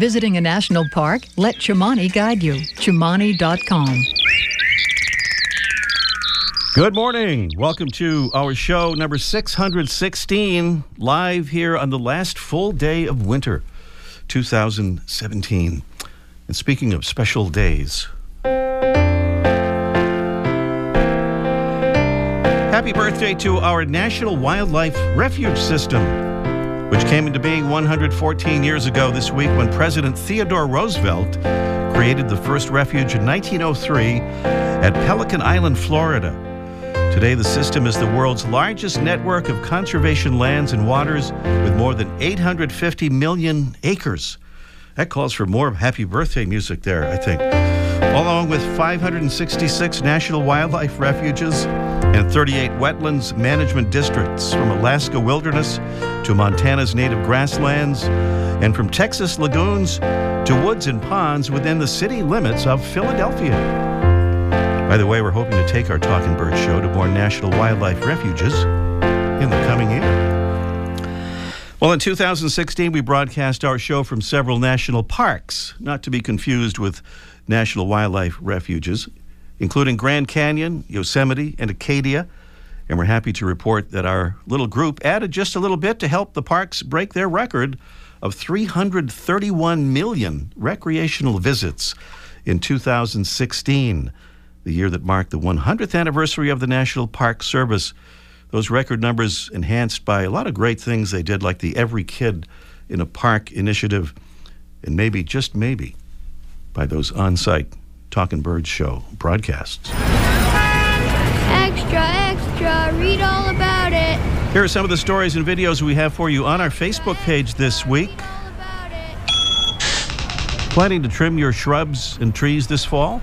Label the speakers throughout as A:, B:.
A: Visiting a national park, let Chimani guide you. Chimani.com.
B: Good morning. Welcome to our show number 616, live here on the last full day of winter 2017. And speaking of special days, happy birthday to our National Wildlife Refuge System, which came into being 114 years ago this week when President Theodore Roosevelt created the first refuge in 1903 at Pelican Island, Florida. Today, the system is the world's largest network of conservation lands and waters with more than 850 million acres. That calls for more happy birthday music there, I think. Along with 566 national wildlife refuges and 38 wetlands management districts from Alaska wilderness to Montana's native grasslands and from Texas lagoons to woods and ponds within the city limits of Philadelphia. By the way, we're hoping to take our Talking Bird show to more national wildlife refuges in the coming year. Well, in 2016, we broadcast our show from several national parks, not to be confused with national wildlife refuges, including Grand Canyon, Yosemite, and Acadia. And we're happy to report that our little group added just a little bit to help the parks break their record of 331 million recreational visits in 2016 the year that marked the 100th anniversary of the National Park Service. Those record numbers enhanced by a lot of great things they did, like the Every Kid in a Park initiative, and maybe, just maybe, by those on site Talking Birds show broadcasts.
C: Extra, extra, read all about it.
B: Here are some of the stories and videos we have for you on our Facebook page this week. Planning to trim your shrubs and trees this fall?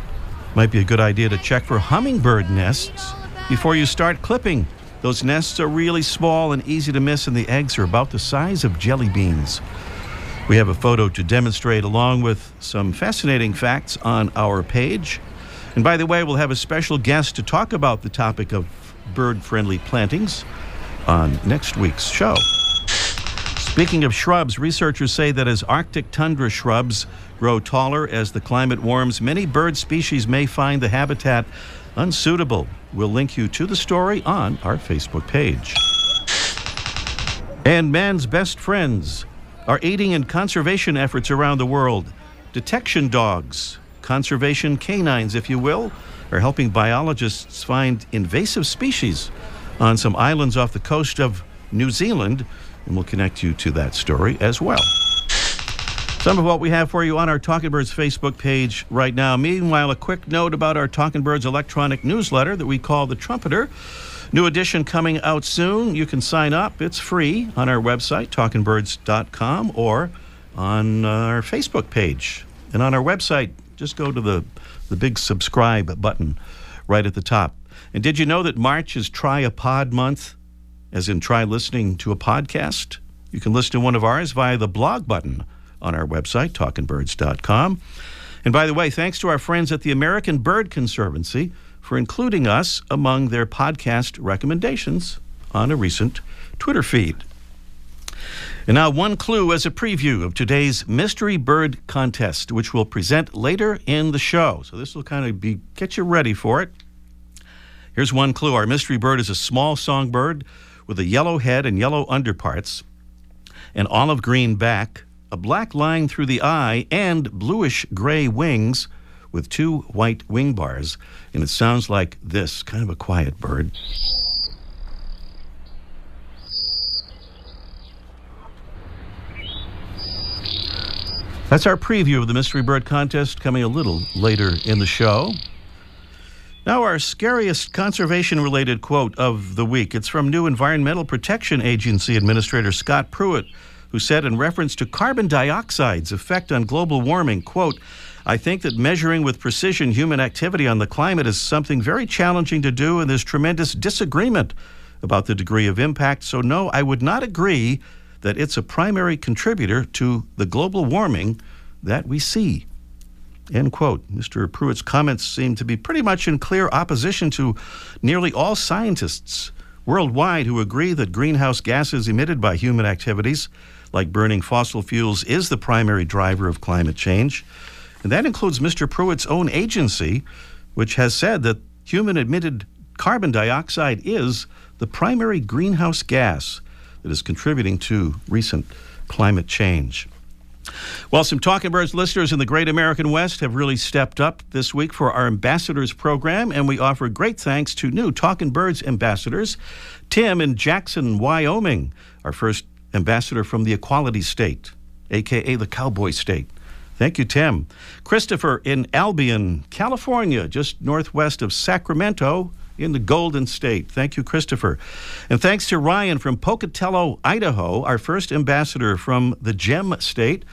B: Might be a good idea to check for hummingbird nests before you start clipping. Those nests are really small and easy to miss, and the eggs are about the size of jelly beans. We have a photo to demonstrate, along with some fascinating facts on our page. And by the way, we'll have a special guest to talk about the topic of bird friendly plantings on next week's show. Speaking of shrubs, researchers say that as Arctic tundra shrubs grow taller as the climate warms, many bird species may find the habitat unsuitable. We'll link you to the story on our Facebook page. And man's best friends are aiding in conservation efforts around the world. Detection dogs, conservation canines, if you will, are helping biologists find invasive species on some islands off the coast of New Zealand and we'll connect you to that story as well. Some of what we have for you on our Talking Birds Facebook page right now. Meanwhile, a quick note about our Talking Birds electronic newsletter that we call The Trumpeter. New edition coming out soon. You can sign up, it's free on our website, talkingbirds.com, or on our Facebook page. And on our website, just go to the, the big subscribe button right at the top. And did you know that March is Try a Pod Month? as in try listening to a podcast. You can listen to one of ours via the blog button on our website, talkingbirds.com. And by the way, thanks to our friends at the American Bird Conservancy for including us among their podcast recommendations on a recent Twitter feed. And now, one clue as a preview of today's Mystery Bird Contest, which we'll present later in the show. So, this will kind of be get you ready for it. Here's one clue our mystery bird is a small songbird with a yellow head and yellow underparts, an olive green back, a black line through the eye, and bluish gray wings with two white wing bars. And it sounds like this kind of a quiet bird. That's our preview of the Mystery Bird Contest coming a little later in the show. Now, our scariest conservation related quote of the week. It's from new Environmental Protection Agency Administrator Scott Pruitt, who said in reference to carbon dioxide's effect on global warming, quote, I think that measuring with precision human activity on the climate is something very challenging to do, and there's tremendous disagreement about the degree of impact. So, no, I would not agree that it's a primary contributor to the global warming that we see. End quote. Mr. Pruitt's comments seem to be pretty much in clear opposition to nearly all scientists worldwide who agree that greenhouse gases emitted by human activities, like burning fossil fuels, is the primary driver of climate change. And that includes Mr. Pruitt's own agency, which has said that human emitted carbon dioxide is the primary greenhouse gas that is contributing to recent climate change. Well, some Talking Birds listeners in the Great American West have really stepped up this week for our ambassadors program, and we offer great thanks to new Talking Birds ambassadors. Tim in Jackson, Wyoming, our first ambassador from the Equality State, aka the Cowboy State. Thank you, Tim. Christopher in Albion, California, just northwest of Sacramento in the Golden State. Thank you, Christopher. And thanks to Ryan from Pocatello, Idaho, our first ambassador from the Gem State.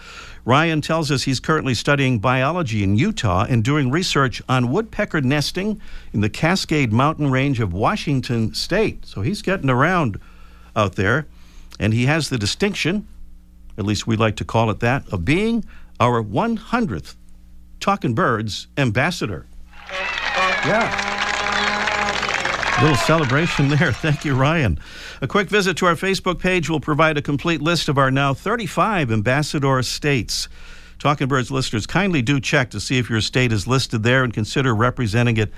B: Ryan tells us he's currently studying biology in Utah and doing research on woodpecker nesting in the Cascade Mountain Range of Washington State. So he's getting around out there, and he has the distinction, at least we like to call it that, of being our 100th Talking Birds ambassador. Yeah. Little celebration there. Thank you, Ryan. A quick visit to our Facebook page will provide a complete list of our now 35 ambassador states. Talking Birds listeners, kindly do check to see if your state is listed there and consider representing it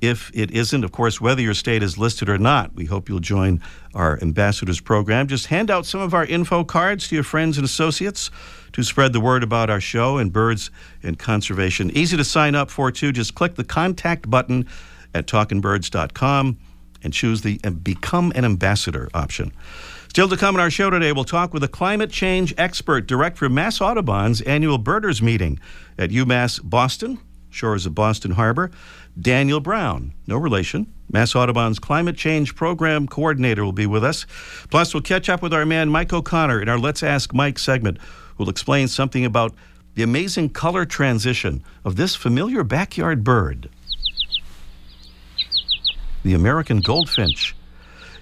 B: if it isn't, of course, whether your state is listed or not, we hope you'll join our ambassadors program. Just hand out some of our info cards to your friends and associates to spread the word about our show and birds and conservation. Easy to sign up for, too. Just click the contact button at talkingbirds.com and choose the Become an Ambassador option. Still to come in our show today, we'll talk with a climate change expert direct from Mass Audubon's annual birders meeting at UMass Boston, shores of Boston Harbor. Daniel Brown, no relation. Mass Audubon's climate change program coordinator will be with us. Plus, we'll catch up with our man Mike O'Connor in our Let's Ask Mike segment, who'll explain something about the amazing color transition of this familiar backyard bird, the American goldfinch.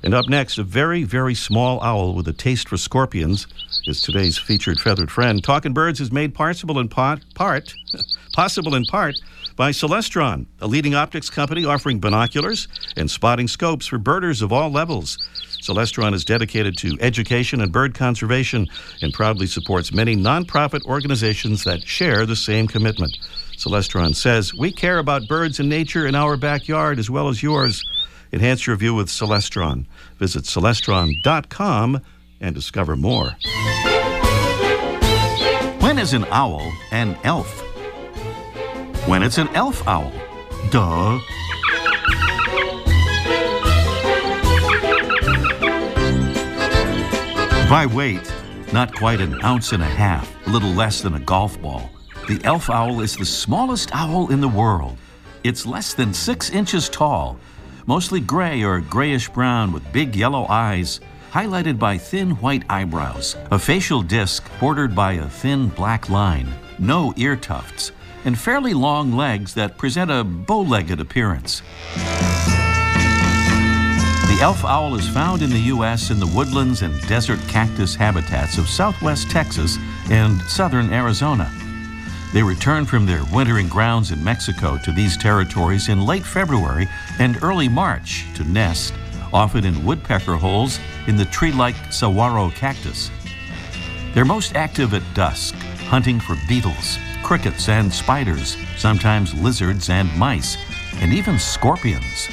B: And up next, a very, very small owl with a taste for scorpions is today's featured feathered friend. Talking Birds is made possible in part, part possible in part by Celestron, a leading optics company offering binoculars and spotting scopes for birders of all levels. Celestron is dedicated to education and bird conservation and proudly supports many nonprofit organizations that share the same commitment. Celestron says, We care about birds and nature in our backyard as well as yours. Enhance your view with Celestron. Visit celestron.com and discover more. When is an owl an elf? When it's an elf owl. Duh. By weight, not quite an ounce and a half, a little less than a golf ball. The elf owl is the smallest owl in the world. It's less than six inches tall, mostly gray or grayish brown with big yellow eyes, highlighted by thin white eyebrows, a facial disc bordered by a thin black line, no ear tufts, and fairly long legs that present a bow legged appearance. The elf owl is found in the U.S. in the woodlands and desert cactus habitats of southwest Texas and southern Arizona. They return from their wintering grounds in Mexico to these territories in late February and early March to nest, often in woodpecker holes in the tree like saguaro cactus. They're most active at dusk, hunting for beetles, crickets and spiders, sometimes lizards and mice, and even scorpions.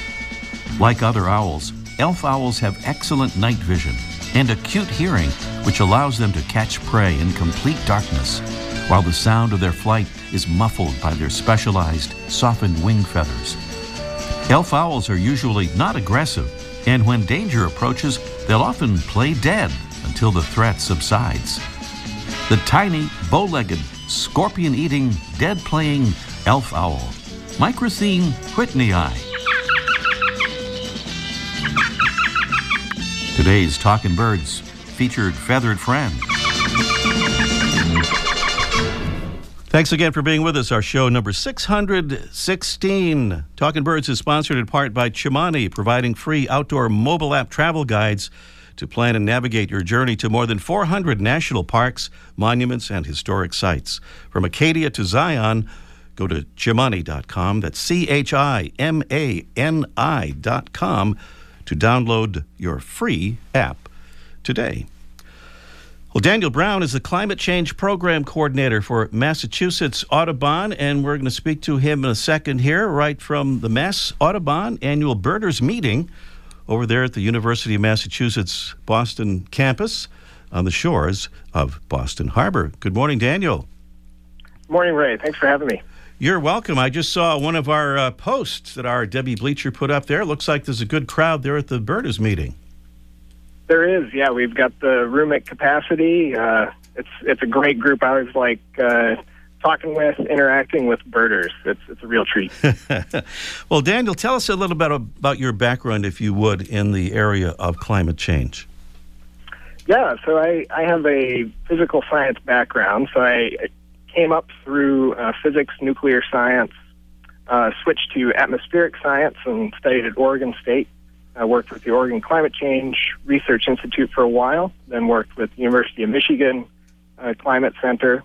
B: Like other owls, elf owls have excellent night vision and acute hearing, which allows them to catch prey in complete darkness, while the sound of their flight is muffled by their specialized, softened wing feathers. Elf owls are usually not aggressive, and when danger approaches, they'll often play dead until the threat subsides. The tiny, bow legged scorpion eating, dead playing elf owl, Micrathene whitneyi. Today's Talking Birds featured feathered friend. Thanks again for being with us. Our show number 616. Talking Birds is sponsored in part by Chimani, providing free outdoor mobile app travel guides to plan and navigate your journey to more than 400 national parks, monuments, and historic sites. From Acadia to Zion, go to chimani.com. That's C H I M A N I.com to download your free app today. Well, Daniel Brown is the Climate Change Program Coordinator for Massachusetts Audubon, and we're going to speak to him in a second here, right from the Mass Audubon Annual Birders Meeting over there at the University of Massachusetts Boston campus on the shores of Boston Harbor. Good morning, Daniel.
D: Morning, Ray. Thanks for having me.
B: You're welcome. I just saw one of our uh, posts that our Debbie Bleacher put up there. Looks like there's a good crowd there at the Birders meeting.
D: There is, yeah. We've got the room at capacity. Uh, it's it's a great group. I was like uh, talking with, interacting with birders. It's it's a real treat.
B: well, Daniel, tell us a little bit about your background, if you would, in the area of climate change.
D: Yeah, so I, I have a physical science background. So I came up through uh, physics, nuclear science, uh, switched to atmospheric science, and studied at Oregon State. I worked with the Oregon Climate Change Research Institute for a while, then worked with the University of Michigan uh, Climate Center,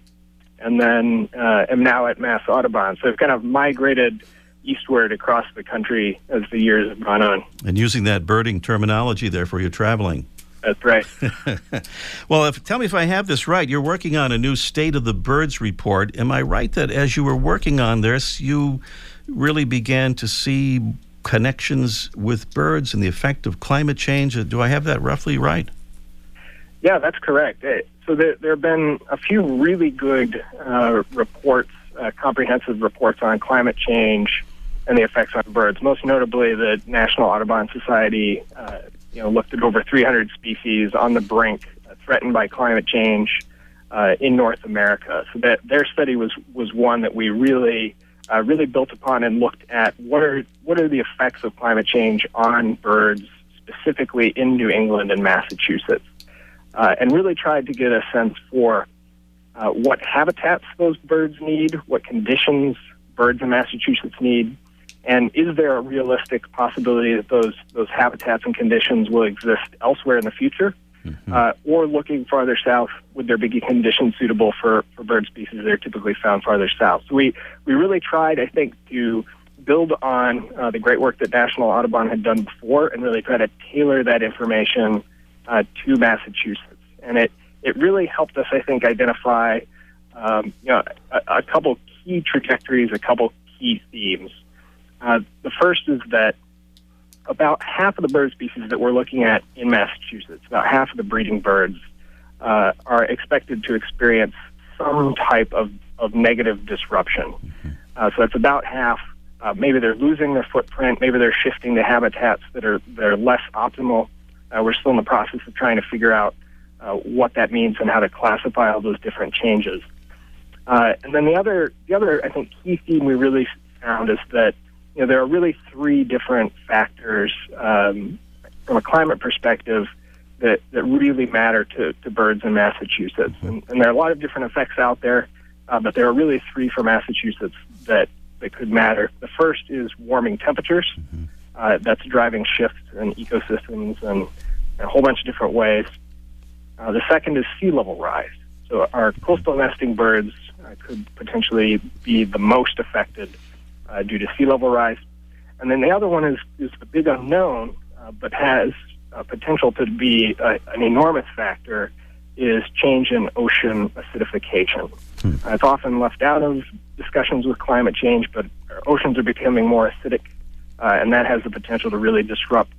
D: and then uh, am now at Mass Audubon. So I've kind of migrated eastward across the country as the years have gone on.
B: And using that birding terminology there for your traveling.
D: That's right.
B: well, if, tell me if I have this right. You're working on a new State of the Birds report. Am I right that as you were working on this, you really began to see connections with birds and the effect of climate change. Do I have that roughly right?
D: Yeah, that's correct. Uh, so there, there have been a few really good uh, reports, uh, comprehensive reports on climate change and the effects on birds. Most notably, the National Audubon Society, uh, you know, looked at over 300 species on the brink, uh, threatened by climate change uh, in North America. So that their study was was one that we really uh, really built upon and looked at what are what are the effects of climate change on birds, specifically in New England and Massachusetts, uh, and really tried to get a sense for uh, what habitats those birds need, what conditions birds in Massachusetts need, and is there a realistic possibility that those those habitats and conditions will exist elsewhere in the future? Mm-hmm. Uh, or looking farther south, would there be conditions suitable for, for bird species that are typically found farther south? So we, we really tried, I think, to build on uh, the great work that National Audubon had done before and really try to tailor that information uh, to Massachusetts. And it, it really helped us, I think, identify um, you know, a, a couple key trajectories, a couple key themes. Uh, the first is that about half of the bird species that we're looking at in Massachusetts, about half of the breeding birds, uh, are expected to experience some type of, of negative disruption. Mm-hmm. Uh, so that's about half. Uh, maybe they're losing their footprint. Maybe they're shifting to habitats that are that are less optimal. Uh, we're still in the process of trying to figure out uh, what that means and how to classify all those different changes. Uh, and then the other the other I think key theme we really found is that you know, there are really three different factors um, from a climate perspective that, that really matter to, to birds in Massachusetts. And, and there are a lot of different effects out there, uh, but there are really three for Massachusetts that, that could matter. The first is warming temperatures. Mm-hmm. Uh, that's driving shifts in ecosystems and in a whole bunch of different ways. Uh, the second is sea level rise. So our coastal nesting birds uh, could potentially be the most affected uh, due to sea level rise. And then the other one is, is the big unknown, uh, but has uh, potential to be a, an enormous factor, is change in ocean acidification. Hmm. It's often left out of discussions with climate change, but oceans are becoming more acidic, uh, and that has the potential to really disrupt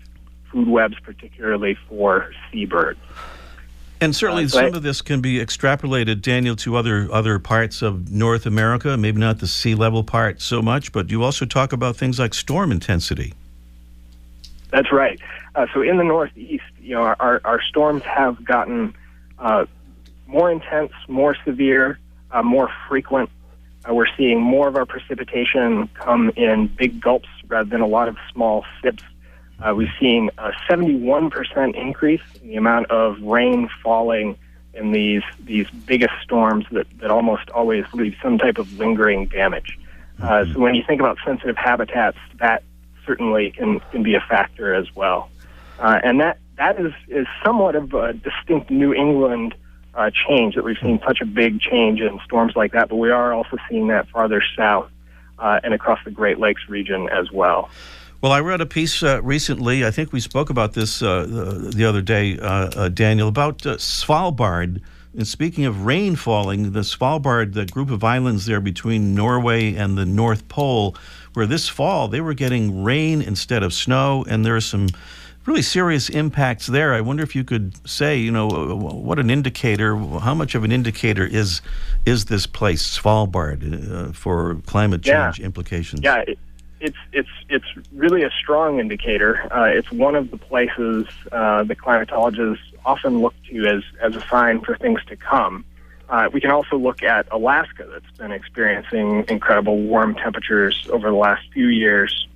D: food webs, particularly for seabirds.
B: And certainly, uh, some I, of this can be extrapolated, Daniel, to other other parts of North America. Maybe not the sea level part so much, but you also talk about things like storm intensity.
D: That's right. Uh, so in the Northeast, you know, our our storms have gotten uh, more intense, more severe, uh, more frequent. Uh, we're seeing more of our precipitation come in big gulps rather than a lot of small sips uh, we've seen a 71% increase in the amount of rain falling in these these biggest storms that, that almost always leave some type of lingering damage. Uh, so when you think about sensitive habitats, that certainly can, can be a factor as well. Uh, and that, that is, is somewhat of a distinct New England uh, change that we've seen such a big change in storms like that, but we are also seeing that farther south uh, and across the Great Lakes region as well.
B: Well, I read a piece uh, recently. I think we spoke about this uh, the other day, uh, uh Daniel, about uh, Svalbard. And speaking of rain falling, the Svalbard, the group of islands there between Norway and the North Pole, where this fall they were getting rain instead of snow, and there are some really serious impacts there. I wonder if you could say, you know, what an indicator, how much of an indicator is is this place, Svalbard, uh, for climate change
D: yeah.
B: implications?
D: Yeah. It- it's it's it's really a strong indicator. Uh, it's one of the places uh, the climatologists often look to as as a sign for things to come. Uh, we can also look at Alaska, that's been experiencing incredible warm temperatures over the last few years,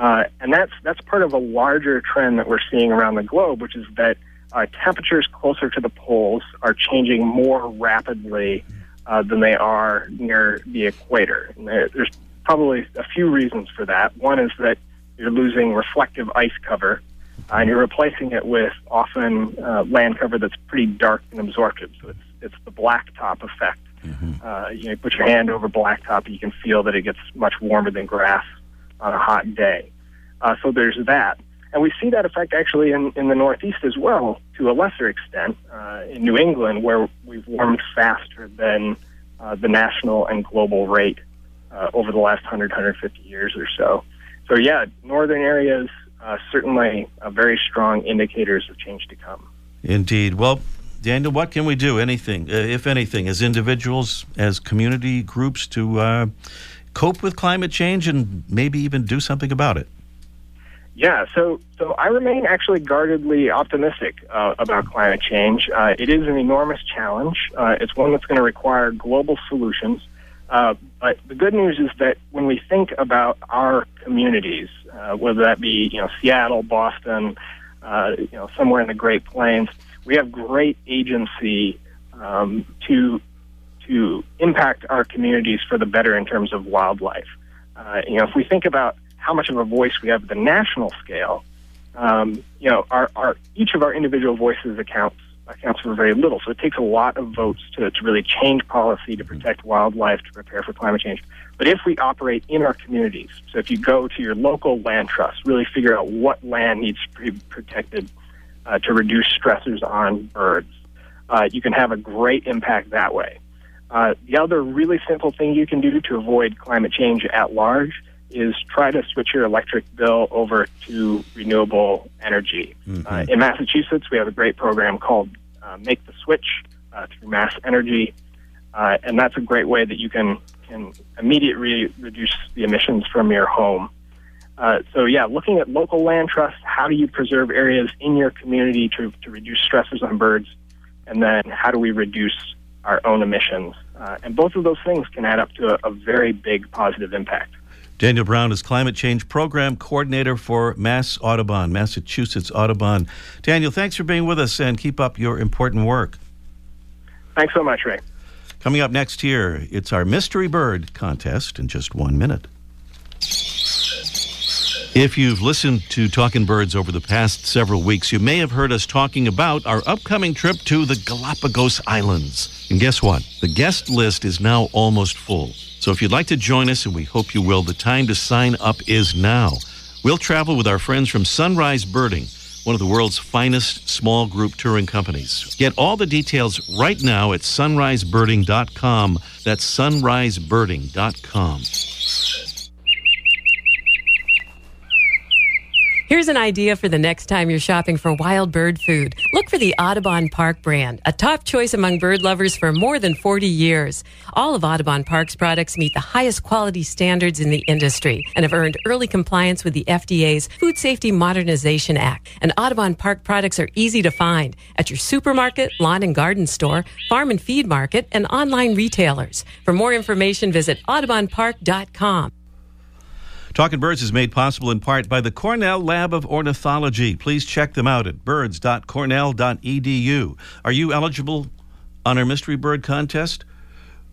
D: uh, and that's that's part of a larger trend that we're seeing around the globe, which is that uh, temperatures closer to the poles are changing more rapidly uh, than they are near the equator. And there's probably a few reasons for that. One is that you're losing reflective ice cover, uh, and you're replacing it with often uh, land cover that's pretty dark and absorptive. So it's it's the blacktop effect. Mm-hmm. Uh, you, know, you put your hand over blacktop, you can feel that it gets much warmer than grass on a hot day. Uh, so there's that. And we see that effect actually in, in the Northeast as well, to a lesser extent, uh, in New England, where we've warmed faster than uh, the national and global rate uh, over the last 100, 150 years or so. So, yeah, northern areas uh, certainly very strong indicators of change to come.
B: Indeed. Well, Daniel, what can we do? Anything, uh, if anything, as individuals, as community groups to cope with climate change and maybe even do something about it?
D: Yeah, so so I remain actually guardedly optimistic uh, about climate change. Uh, it is an enormous challenge. Uh, it's one that's going to require global solutions. Uh, but the good news is that when we think about our communities, uh, whether that be you know Seattle, Boston, uh, you know somewhere in the Great Plains, we have great agency um, to to impact our communities for the better in terms of wildlife. Uh, you know, if we think about how much of a voice we have at the national scale, um, you know, our, our each of our individual voices accounts accounts for very little. So it takes a lot of votes to, to really change policy to protect wildlife, to prepare for climate change. But if we operate in our communities, so if you go to your local land trust, really figure out what land needs to be protected uh, to reduce stressors on birds, uh, you can have a great impact that way. Uh, the other really simple thing you can do to avoid climate change at large is try to switch your electric bill over to renewable energy. Mm-hmm. Uh, in Massachusetts, we have a great program called uh, Make the Switch uh, through Mass Energy, uh, and that's a great way that you can can immediately reduce the emissions from your home. Uh, so yeah, looking at local land trusts, how do you preserve areas in your community to, to reduce stresses on birds, and then how do we reduce our own emissions? Uh, and both of those things can add up to a, a very big positive impact.
B: Daniel Brown is Climate Change Program Coordinator for Mass Audubon, Massachusetts Audubon. Daniel, thanks for being with us and keep up your important work.
D: Thanks so much, Ray.
B: Coming up next here, it's our Mystery Bird contest in just one minute. If you've listened to Talking Birds over the past several weeks, you may have heard us talking about our upcoming trip to the Galapagos Islands. And guess what? The guest list is now almost full. So if you'd like to join us, and we hope you will, the time to sign up is now. We'll travel with our friends from Sunrise Birding, one of the world's finest small group touring companies. Get all the details right now at sunrisebirding.com. That's sunrisebirding.com.
E: Here's an idea for the next time you're shopping for wild bird food. Look for the Audubon Park brand, a top choice among bird lovers for more than 40 years. All of Audubon Park's products meet the highest quality standards in the industry and have earned early compliance with the FDA's Food Safety Modernization Act. And Audubon Park products are easy to find at your supermarket, lawn and garden store, farm and feed market, and online retailers. For more information, visit audubonpark.com.
B: Talking Birds is made possible in part by the Cornell Lab of Ornithology. Please check them out at birds.cornell.edu. Are you eligible on our mystery bird contest?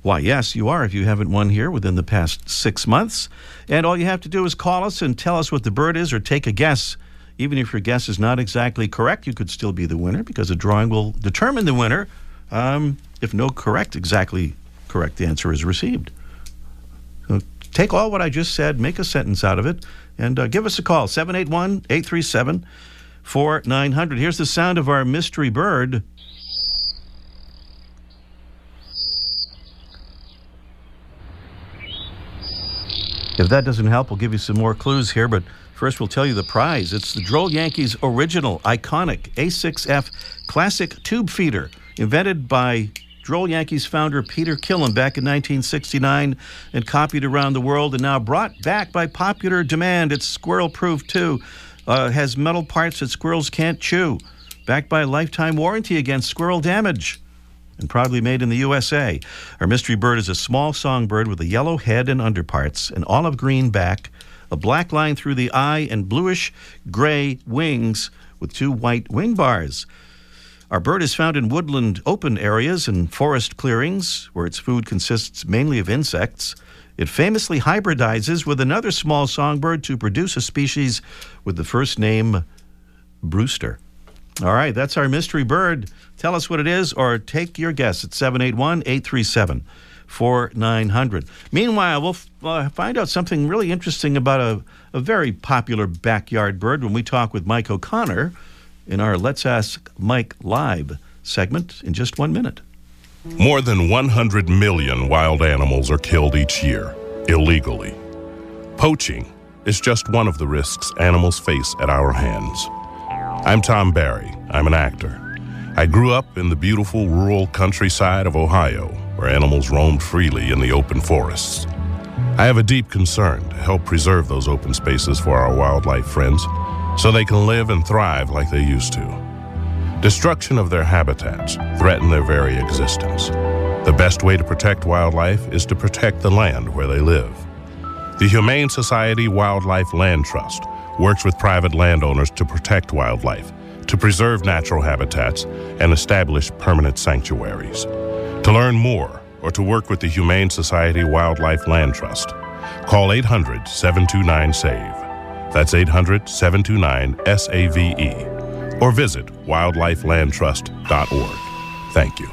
B: Why, yes, you are if you haven't won here within the past six months. And all you have to do is call us and tell us what the bird is or take a guess. Even if your guess is not exactly correct, you could still be the winner because the drawing will determine the winner um, if no correct, exactly correct answer is received. Take all what I just said, make a sentence out of it, and uh, give us a call 781 837 4900. Here's the sound of our mystery bird. If that doesn't help, we'll give you some more clues here, but first we'll tell you the prize. It's the Droll Yankees original, iconic A6F classic tube feeder, invented by Droll Yankees founder Peter Kilham back in 1969 and copied around the world and now brought back by popular demand. It's squirrel proof too, uh, has metal parts that squirrels can't chew, backed by a lifetime warranty against squirrel damage and proudly made in the USA. Our mystery bird is a small songbird with a yellow head and underparts, an olive green back, a black line through the eye, and bluish gray wings with two white wing bars. Our bird is found in woodland open areas and forest clearings where its food consists mainly of insects. It famously hybridizes with another small songbird to produce a species with the first name Brewster. All right, that's our mystery bird. Tell us what it is or take your guess at 781 837 4900. Meanwhile, we'll uh, find out something really interesting about a, a very popular backyard bird when we talk with Mike O'Connor in our Let's Ask Mike Live segment in just one minute.
F: More than 100 million wild animals are killed each year, illegally. Poaching is just one of the risks animals face at our hands. I'm Tom Barry. I'm an actor. I grew up in the beautiful rural countryside of Ohio, where animals roamed freely in the open forests. I have a deep concern to help preserve those open spaces for our wildlife friends so they can live and thrive like they used to. Destruction of their habitats threaten their very existence. The best way to protect wildlife is to protect the land where they live. The Humane Society Wildlife Land Trust works with private landowners to protect wildlife, to preserve natural habitats, and establish permanent sanctuaries. To learn more or to work with the Humane Society Wildlife Land Trust, call 800 729 SAVE. That's 800 729 SAVE. Or visit wildlifelandtrust.org. Thank you.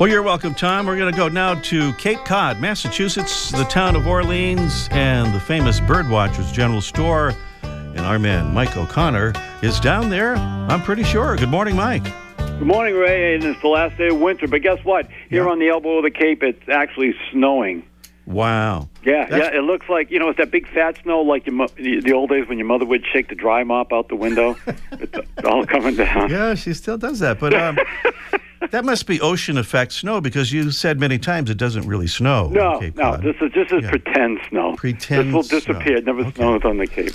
B: Well, you're welcome, Tom. We're going to go now to Cape Cod, Massachusetts, the town of Orleans, and the famous Birdwatchers General Store. And our man, Mike O'Connor, is down there, I'm pretty sure. Good morning, Mike.
G: Good morning, Ray. And it's the last day of winter, but guess what? Here
B: Yeah.
G: on the elbow of the Cape, it's actually snowing.
B: Wow.
G: Yeah,
B: That's-
G: yeah. It looks like you know it's that big fat snow, like your, mo- the the old days when your mother would shake the dry mop out the window. it's all coming down.
B: Yeah, she still does that. But um, that must be ocean effect snow because you said many times it doesn't really snow.
G: No, no. This is this is
B: Yeah.
G: pretend snow.
B: Pretend
G: This will disappear. It never
B: Okay.
G: snows on the Cape.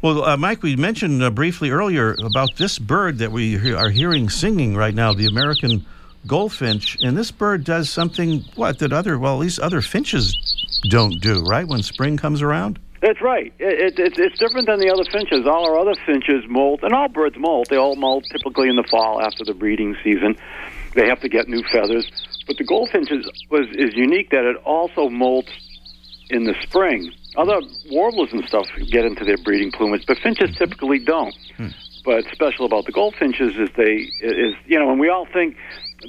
B: Well, uh, Mike, we mentioned uh, briefly earlier about this bird that we he- are hearing singing right now, the American goldfinch. And this bird does something, what, that other, well, at least other finches don't do, right? When spring comes around?
G: That's right. It, it, it's different than the other finches. All our other finches molt, and all birds molt. They all molt typically in the fall after the breeding season. They have to get new feathers. But the goldfinch is, was is unique that it also molts in the spring. Other warblers and stuff get into their breeding plumage, but finches mm-hmm. typically don't. Hmm. But special about the goldfinches is they is you know, and we all think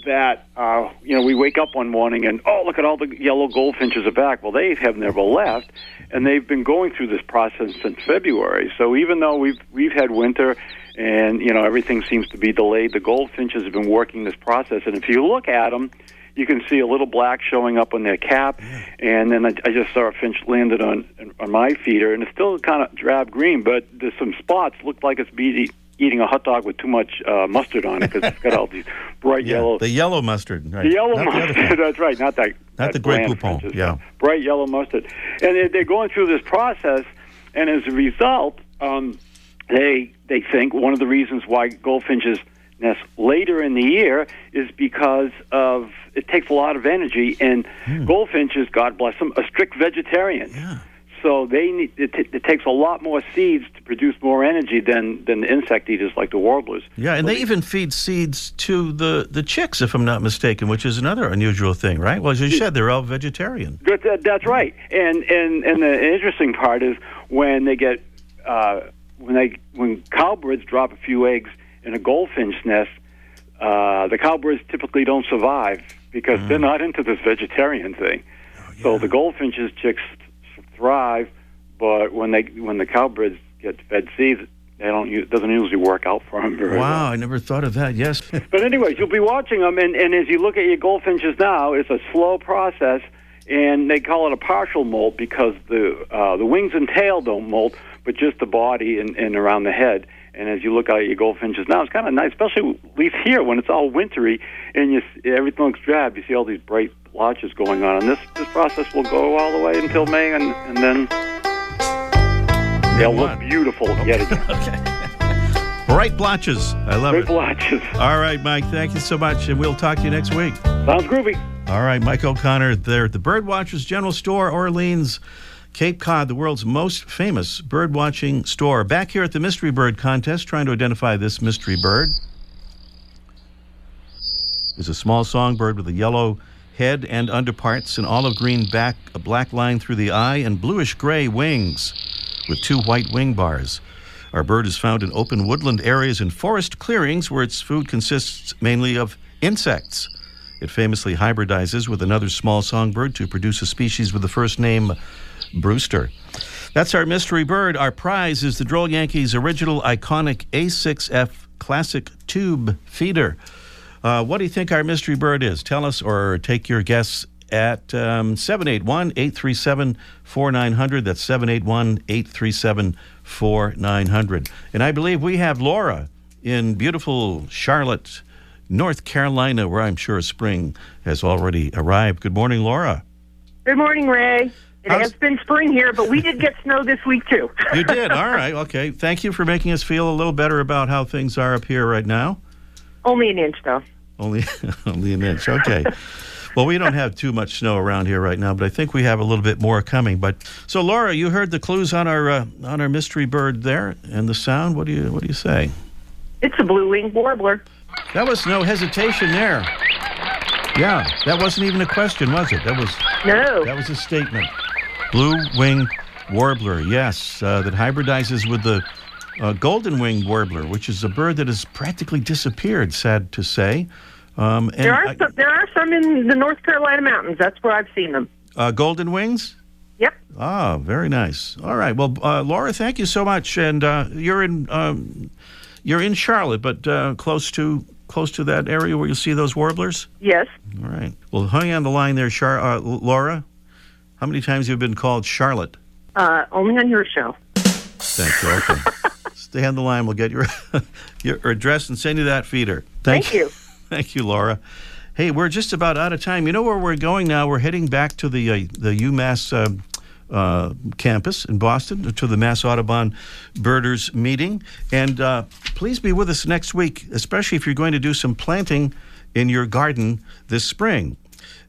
G: that uh, you know we wake up one morning and oh look at all the yellow goldfinches are back. Well, they have never left, and they've been going through this process since February. So even though we've we've had winter and you know everything seems to be delayed, the goldfinches have been working this process. And if you look at them, you can see a little black showing up on their cap, and then I, I just saw a finch landed on on my feeder, and it's still kind of drab green, but there's some spots look like it's be, eating a hot dog with too much uh, mustard on it because it's got all these bright yellow.
B: The yellow mustard. Right.
G: The yellow
B: Not
G: mustard.
B: kind.
G: That's right. Not that.
B: Not
G: that
B: the Grey Poupon,
G: French's,
B: yeah.
G: Bright yellow mustard, and they, they're going through this process, and as a result, um, they they think one of the reasons why goldfinches nest later in the year is because of it takes a lot of energy, and
B: Hmm.
G: goldfinches, God bless them, are strict vegetarians.
B: Yeah.
G: So they need, it, t- it takes a lot more seeds to produce more energy than than the insect eaters like the warblers.
B: Yeah, and
G: So
B: they even feed seeds to the, the chicks, if I'm not mistaken, which is another unusual thing, right? Well, as you said, they're all vegetarian.
G: That, that, that's right. And and and the interesting part is when they get uh, when they when cowbirds drop a few eggs in a goldfinch nest, uh, the cowbirds typically don't survive because they're not into this vegetarian thing. So the goldfinches chicks thrive, but when they when the cowbirds get fed seeds, they don't. It doesn't usually work out for them very well.
B: Wow, I never thought of that. Yes.
G: But anyways, you'll be watching them, and, and as you look at your goldfinches now, it's a slow process, and they call it a partial molt because the uh, the wings and tail don't molt, but just the body and, and around the head. And as you look out at your goldfinches now, it's kind of nice, especially at least here when it's all wintry and you everything looks drab. You see all these bright blotches going on, and this this process will go all the way until May, and and then they'll look beautiful yet again.
B: Bright blotches. I love
G: Big
B: it.
G: blotches.
B: All right, Mike, thank you so much, and we'll talk to you next week.
G: Sounds groovy.
B: All right, Mike O'Connor there at the Birdwatchers General Store, Orleans, Cape Cod, the world's most famous bird watching store. Back here at the Mystery Bird Contest, trying to identify this mystery bird. is a small songbird with a yellow head and underparts, an olive green back, a black line through the eye, and bluish gray wings with two white wing bars. Our bird is found in open woodland areas and forest clearings where its food consists mainly of insects. It famously hybridizes with another small songbird to produce a species with the first name Brewster. That's our mystery bird. Our prize is the Droll Yankees original iconic A6F classic tube feeder. Uh, what do you think our mystery bird is? Tell us or take your guess at um, 781 837 4900. That's 781 837 4900. And I believe we have Laura in beautiful Charlotte, North Carolina, where I'm sure spring has already arrived. Good morning, Laura.
H: Good morning, Ray. It
B: How's-
H: has been spring here, but we did get snow this week too.
B: You did. All right. Okay. Thank you for making us feel a little better about how things are up here right now.
H: Only an inch, though.
B: Only, only an inch. Okay. Well, we don't have too much snow around here right now, but I think we have a little bit more coming. But so, Laura, you heard the clues on our uh, on our mystery bird there, and the sound. What do you what do you say?
H: It's a blue-winged warbler.
B: That was no hesitation there. Yeah, that wasn't even a question, was it? That was
H: No.
B: that was a statement. Blue winged warbler, yes, uh, that hybridizes with the uh, golden winged warbler, which is a bird that has practically disappeared. Sad to say. Um, and
H: There are
B: I-
H: some, there are some in the North Carolina mountains. That's where I've seen them.
B: uh, golden wings.
H: Yep.
B: Ah, very nice. All right. Well, uh, Laura, thank you so much. And uh, you're in um, you're in Charlotte, but uh, close to close to that area where you see those warblers.
H: Yes.
B: All right. Well, hang on the line there, Char- uh, Laura. How many times have you been called Charlotte?
H: Uh, only on your show.
B: Thank you. Okay. Stay on the line. We'll get your your address and send you that feeder.
H: Thank you.
B: Thank you, Laura. Hey, we're just about out of time. You know where we're going now? We're heading back to the uh, the UMass uh, uh, campus in Boston to the Mass Audubon Birders meeting, and uh, please be with us next week, especially if you're going to do some planting in your garden this spring.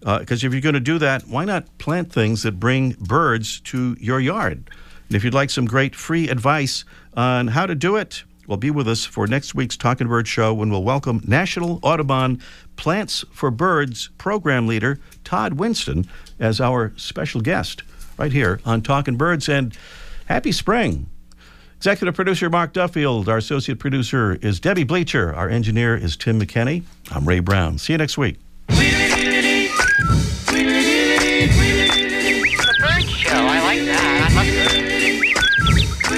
B: Uh, because if you're going to do that, why not plant things that bring birds to your yard? And if you'd like some great free advice on how to do it, well, be with us for next week's Talking Bird Show when we'll welcome National Audubon Plants for Birds program leader Todd Winston as our special guest right here on Talking Birds. And happy spring. Executive producer Mark Duffield. Our associate producer is Debbie Bleacher. Our engineer is Tim McKenney. I'm Ray Brown. See you next week.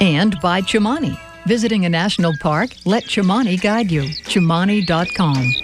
A: And by Chimani. Visiting a national park? Let Chimani guide you. Chimani.com.